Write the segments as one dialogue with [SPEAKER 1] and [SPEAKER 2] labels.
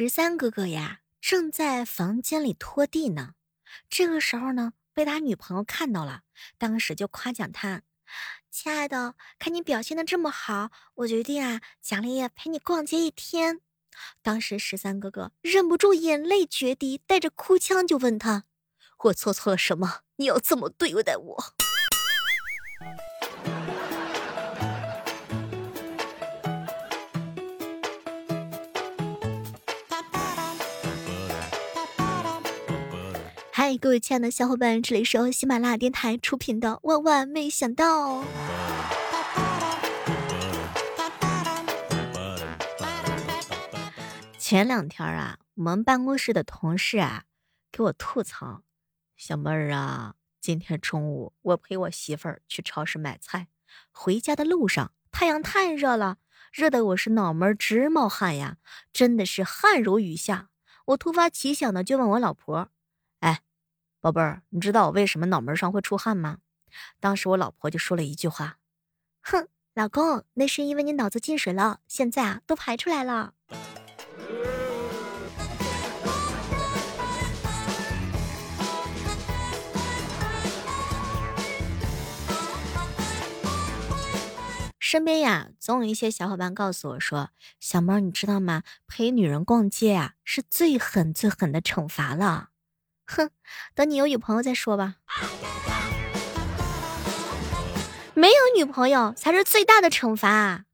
[SPEAKER 1] 十三哥哥呀，正在房间里拖地呢。这个时候呢，被他女朋友看到了，当时就夸奖他：“亲爱的，看你表现的这么好，我决定啊，奖励陪你逛街一天。”当时十三哥哥忍不住眼泪决堤，带着哭腔就问他：“我做错了什么？你要这么对待我？”嗨，各位亲爱的小伙伴，这里是由喜马拉雅电台出品的《万万没想到》。前两天啊，我们办公室的同事啊，给我吐槽：“小妹儿啊，今天中午我陪我媳妇儿去超市买菜，回家的路上太阳太热了，热得我是脑门直冒汗呀，真的是汗如雨下。我突发奇想的就问我老婆：‘。’”宝贝儿，你知道我为什么脑门上会出汗吗？当时我老婆就说了一句话：“哼，老公，那是因为你脑子进水了，现在啊都排出来了。”身边呀，总有一些小伙伴告诉我说：“小猫，你知道吗？陪女人逛街啊，是最狠、最狠的惩罚了。”哼，等你有女朋友再说吧。没有女朋友才是最大的惩罚。啊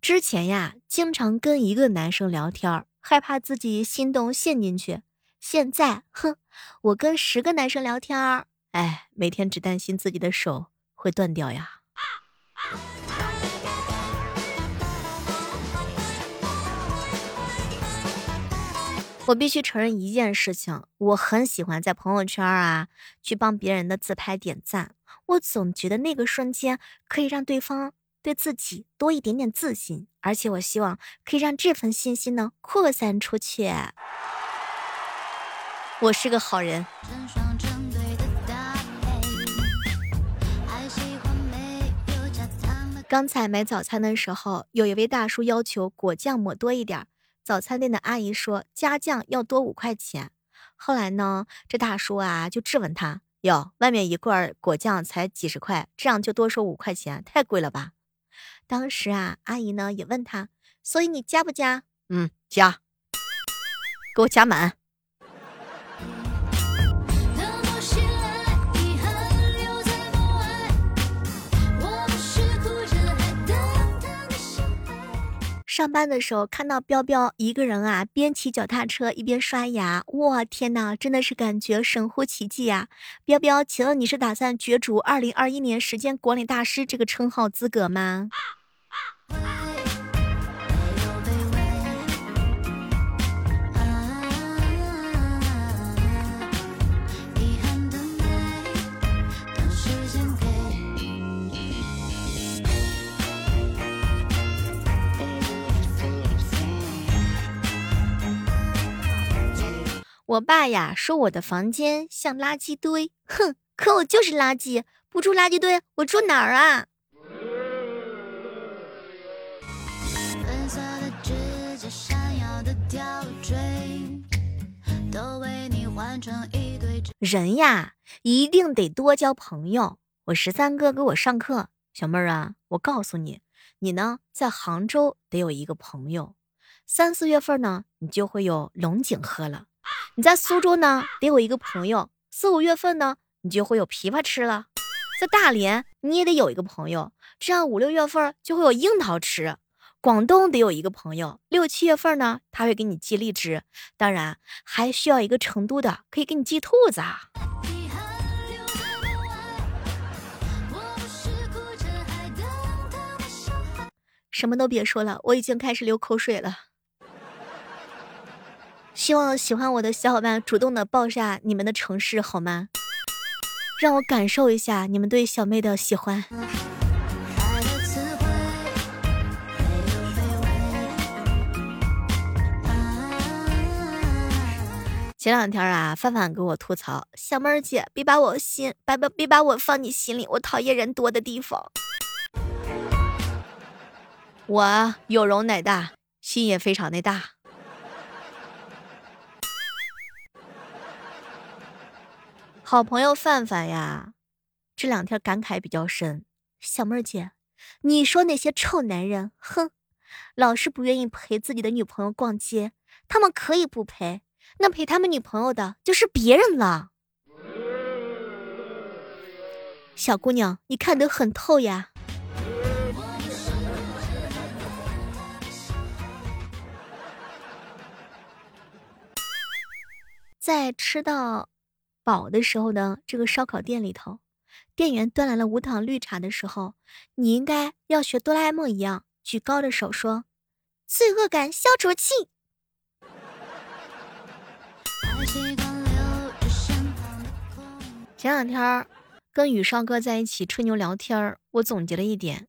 [SPEAKER 1] 之前呀，经常跟一个男生聊天，害怕自己心动陷进去。现在，哼，我跟十个男生聊天，哎，每天只担心自己的手。会断掉呀！我必须承认一件事情，我很喜欢在朋友圈啊去帮别人的自拍点赞。我总觉得那个瞬间可以让对方对自己多一点点自信，而且我希望可以让这份信心呢扩散出去。我是个好人。刚才买早餐的时候，有一位大叔要求果酱抹多一点。早餐店的阿姨说加酱要多五块钱。后来呢，这大叔啊就质问他：“哟，外面一罐果酱才几十块，这样就多收五块钱，太贵了吧？”当时啊，阿姨呢也问他：“所以你加不加？”“嗯，加，给我加满。”上班的时候看到彪彪一个人啊，边骑脚踏车一边刷牙，我天哪，真的是感觉神乎其技啊！彪彪，请问你是打算角逐二零二一年时间管理大师这个称号资格吗？我爸呀说我的房间像垃圾堆，哼，可我就是垃圾，不住垃圾堆，我住哪儿啊？人呀，一定得多交朋友。我十三哥给我上课，小妹儿啊，我告诉你，你呢在杭州得有一个朋友，三四月份呢，你就会有龙井喝了。你在苏州呢，得有一个朋友；四五月份呢，你就会有枇杷吃了；在大连，你也得有一个朋友，这样五六月份就会有樱桃吃；广东得有一个朋友，六七月份呢，他会给你寄荔枝；当然，还需要一个成都的，可以给你寄兔子啊。什么都别说了，我已经开始流口水了。希望喜欢我的小伙伴主动的报下你们的城市好吗？让我感受一下你们对小妹的喜欢。前两天啊，范范给我吐槽：“小妹儿姐，别把我心，别别别把我放你心里，我讨厌人多的地方。”我有容乃大，心也非常的大。好朋友范范呀，这两天感慨比较深。小妹儿姐，你说那些臭男人，哼，老是不愿意陪自己的女朋友逛街，他们可以不陪，那陪他们女朋友的就是别人了。小姑娘，你看得很透呀。在吃到饱的时候呢，这个烧烤店里头，店员端来了无糖绿茶的时候，你应该要学哆啦 A 梦一样，举高的手说：“罪恶感消除器。”前两天跟宇少哥在一起吹牛聊天我总结了一点：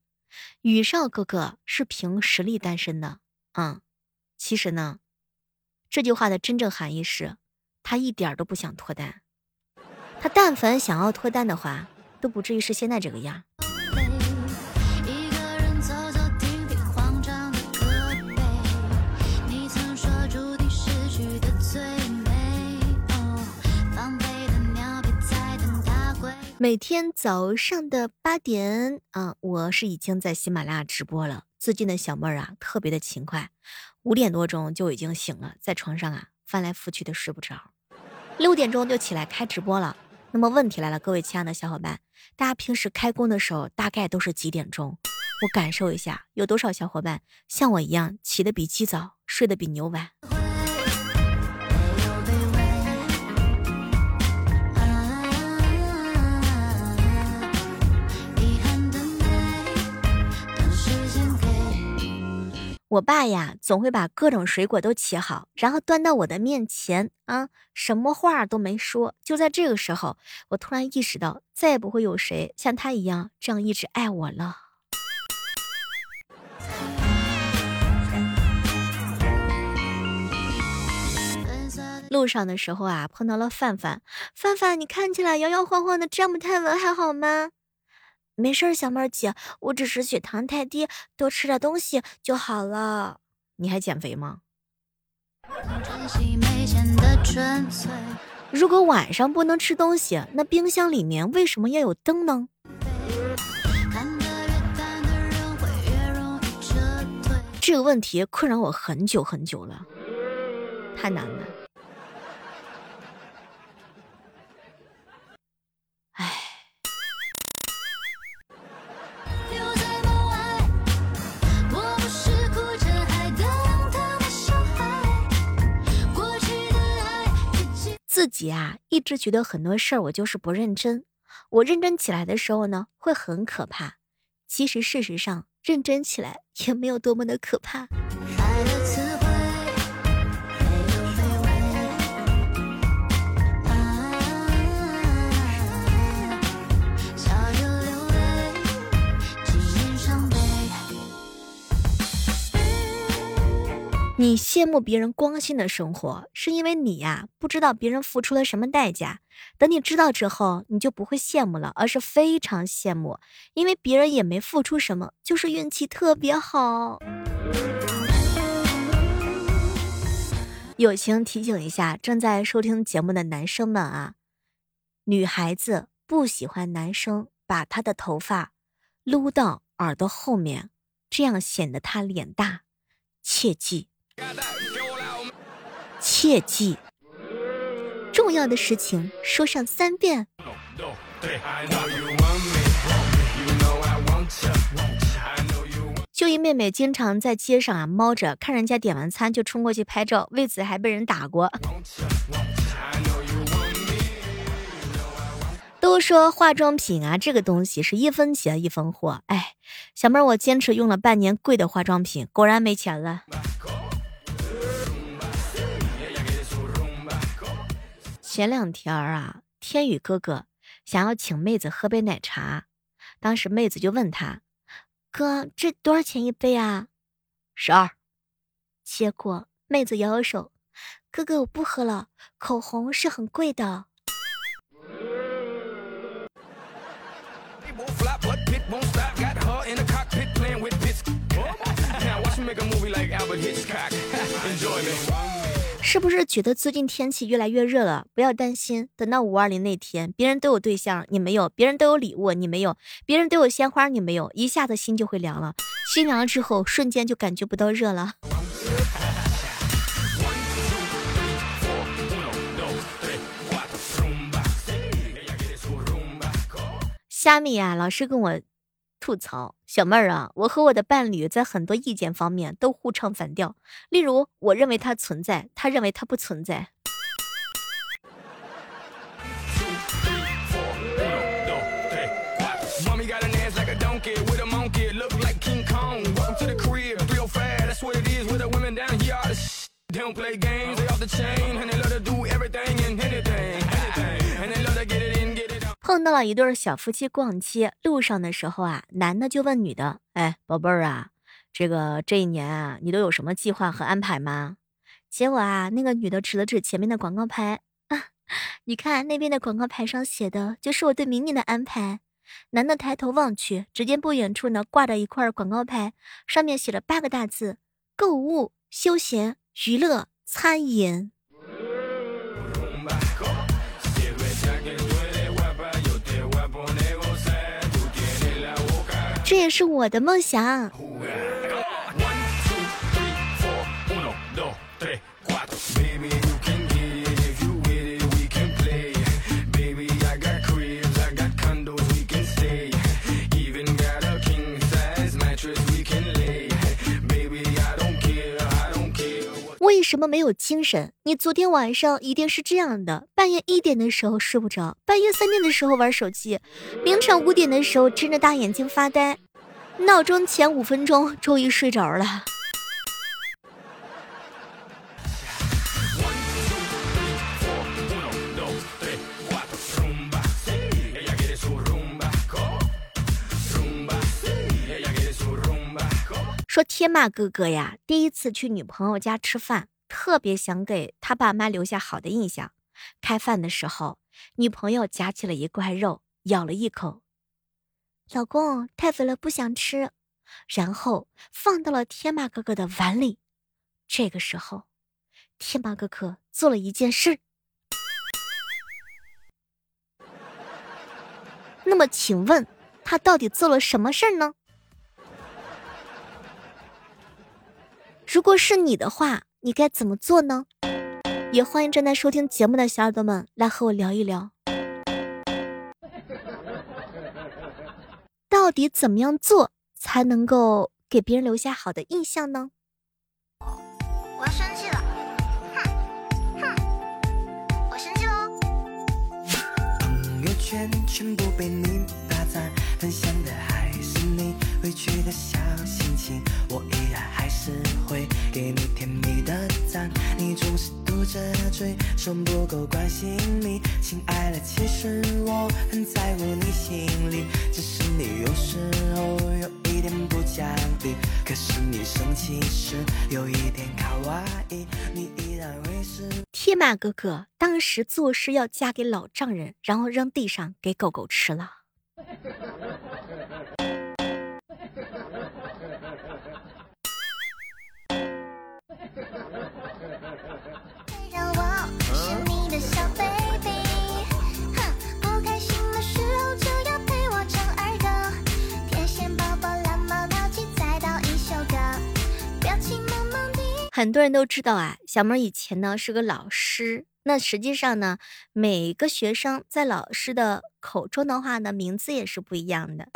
[SPEAKER 1] 宇少哥哥是凭实力单身的。嗯，其实呢，这句话的真正含义是。他一点都不想脱单，但凡想要脱单的话，都不至于是现在这个样。每天早上的八点啊，我是已经在喜马拉雅直播了。最近的小妹儿啊，特别的勤快，五点多钟就已经醒了，在床上啊翻来覆去的睡不着。六点钟就起来开直播了，那么问题来了，各位亲爱的小伙伴，大家平时开工的时候大概都是几点钟？我感受一下，有多少小伙伴像我一样起得比鸡早，睡得比牛晚？我爸呀，总会把各种水果都切好，然后端到我的面前啊，什么话都没说。就在这个时候，我突然意识到，再也不会有谁像他一样这样一直爱我了。路上的时候啊，碰到了范范，范范，你看起来摇摇晃晃的，站不太稳，还好吗？没事，小妹儿姐，我只是血糖太低，多吃点东西就好了。你还减肥吗？如果晚上不能吃东西，那冰箱里面为什么要有灯呢？这个问题困扰我很久很久了，太难了。自己啊，一直觉得很多事儿我就是不认真。我认真起来的时候呢，会很可怕。其实事实上，认真起来也没有多么的可怕。你羡慕别人光鲜的生活，是因为你呀不知道别人付出了什么代价。等你知道之后，你就不会羡慕了，而是非常羡慕，因为别人也没付出什么，就是运气特别好。友情提醒一下正在收听节目的男生们啊，女孩子不喜欢男生把她的头发撸到耳朵后面，这样显得她脸大，切记。切记，重要的事情说上三遍。秀英妹妹经常在街上啊猫着，看人家点完餐就冲过去拍照，为此还被人打过。都说化妆品啊，这个东西是一分钱一分货。哎，小妹儿，我坚持用了半年贵的化妆品，果然没钱了。前两天啊，天宇哥哥想要请妹子喝杯奶茶，当时妹子就问他：“哥，这多少钱一杯啊？”十二。结果妹子摇摇手：“哥哥我不喝了，口红是很贵的。是不是觉得最近天气越来越热了？不要担心，等到五二零那天，别人都有对象，你没有；别人都有礼物，你没有；别人都有鲜花，你没有，一下子心就会凉了。心凉了之后，瞬间就感觉不到热了。虾米啊，老是跟我。吐槽小妹儿啊，我和我的伴侣在很多意见方面都互唱反调。例如，我认为它存在，他认为它不存在。碰到了一对小夫妻逛街，路上的时候啊，男的就问女的：“哎，宝贝儿啊，这个这一年啊，你都有什么计划和安排吗？”结果啊，那个女的指了指前面的广告牌啊，你看那边的广告牌上写的就是我对明年的安排。男的抬头望去，只见不远处呢挂着一块广告牌，上面写了八个大字：购物、休闲、娱乐、餐饮。也是我的梦想。为什么没有精神？你昨天晚上一定是这样的：半夜一点的时候睡不着，半夜三点的时候玩手机，凌晨五点的时候睁着大眼睛发呆，闹钟前五分钟终于睡着了。说天马哥哥呀，第一次去女朋友家吃饭，特别想给他爸妈留下好的印象。开饭的时候，女朋友夹起了一块肉，咬了一口，老公太肥了不想吃，然后放到了天马哥哥的碗里。这个时候，天马哥哥做了一件事。那么，请问他到底做了什么事儿呢？如果是你的话，你该怎么做呢？也欢迎正在收听节目的小耳朵们来和我聊一聊，到底怎么样做才能够给别人留下好的印象呢？我要生气了，哼哼，我生气喽！朋友圈全部被你霸占，分享的还是你委屈的小心情，我依然还是。会给你甜蜜的赞，你总是嘟着嘴，说不够关心你。亲爱的，其实我很在乎你心里，只是你有时候有一点不讲理。可是你生气时有一点卡哇伊，你依然会是。天马哥哥当时做事要嫁给老丈人，然后扔地上给狗狗吃了。很多人都知道啊，小妹以前呢是个老师。那实际上呢，每个学生在老师的口中的话呢，名字也是不一样的。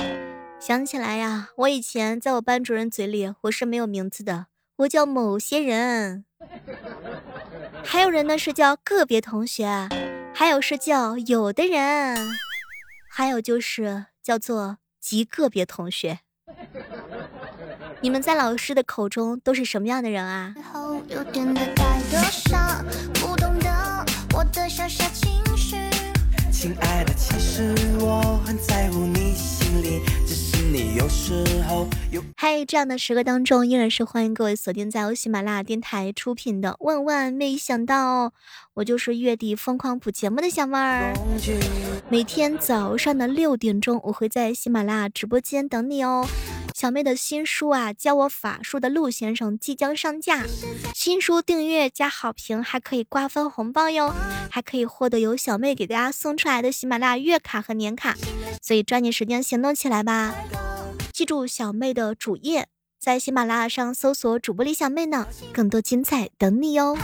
[SPEAKER 1] 想起来呀，我以前在我班主任嘴里，我是没有名字的，我叫某些人。还有人呢是叫个别同学，还有是叫有的人，还有就是叫做极个别同学。你们在老师的口中都是什么样的人啊？
[SPEAKER 2] 亲爱的，其实我很在乎你心里，只是你有时候有。
[SPEAKER 1] 嗨，这样的时刻当中，依然是欢迎各位锁定在由喜马拉雅电台出品的《万万没想到》，我就是月底疯狂补节目的小妹儿。每天早上的六点钟，我会在喜马拉雅直播间等你哦。小妹的新书啊，教我法术的陆先生即将上架，新书订阅加好评还可以瓜分红包哟，还可以获得由小妹给大家送出来的喜马拉雅月卡和年卡，所以抓紧时间行动起来吧！记住小妹的主页，在喜马拉雅上搜索主播李小妹呢，更多精彩等你哟。